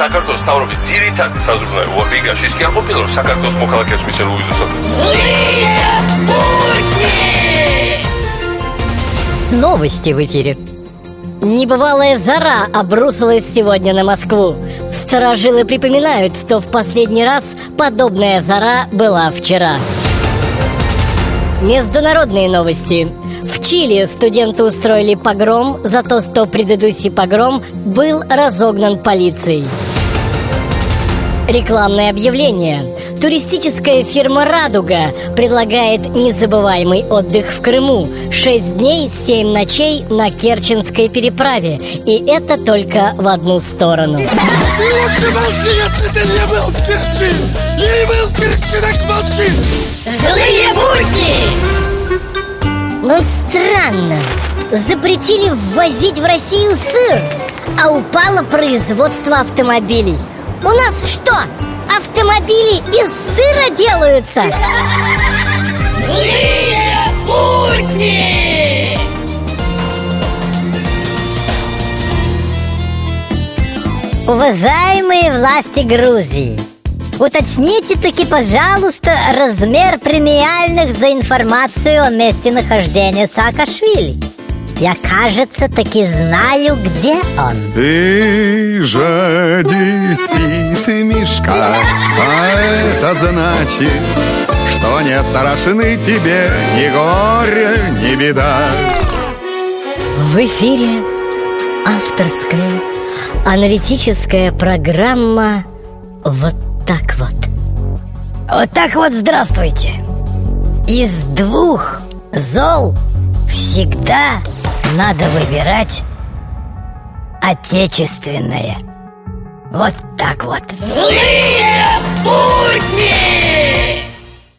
საქართველოს თავრობის ძირითადი საზრუნავი რიგაშიც კი არ ყოფილა რომ საქართველოს მოქალაქეებს მიცემ უზუსო Новости в эфире. Небывалая зара обрушилась сегодня на Москву. Сторожилы припоминают, что в последний раз подобная зара была вчера. Международные новости. В Чили студенты устроили погром за то, что предыдущий погром был разогнан полицией. Рекламное объявление. Туристическая фирма «Радуга» предлагает незабываемый отдых в Крыму. Шесть дней, семь ночей на Керченской переправе. И это только в одну сторону. Ты лучше молчи, если ты не был в Керчи! Не был в Керчи, так молчи! Злые бурки! Ну, странно. Запретили ввозить в Россию сыр, а упало производство автомобилей. У нас что, автомобили из сыра делаются? Злые бурки! Уважаемые власти Грузии, уточните таки, пожалуйста, размер премиальных за информацию о месте нахождения Саакашвили. Я, кажется, таки знаю, где он. Ты же одессит мешка, а это значит, что не страшны тебе ни горе, ни беда. В эфире авторская аналитическая программа «Вот так вот». Вот так вот здравствуйте. Из двух зол всегда надо выбирать отечественное. Вот так вот. Злые путники!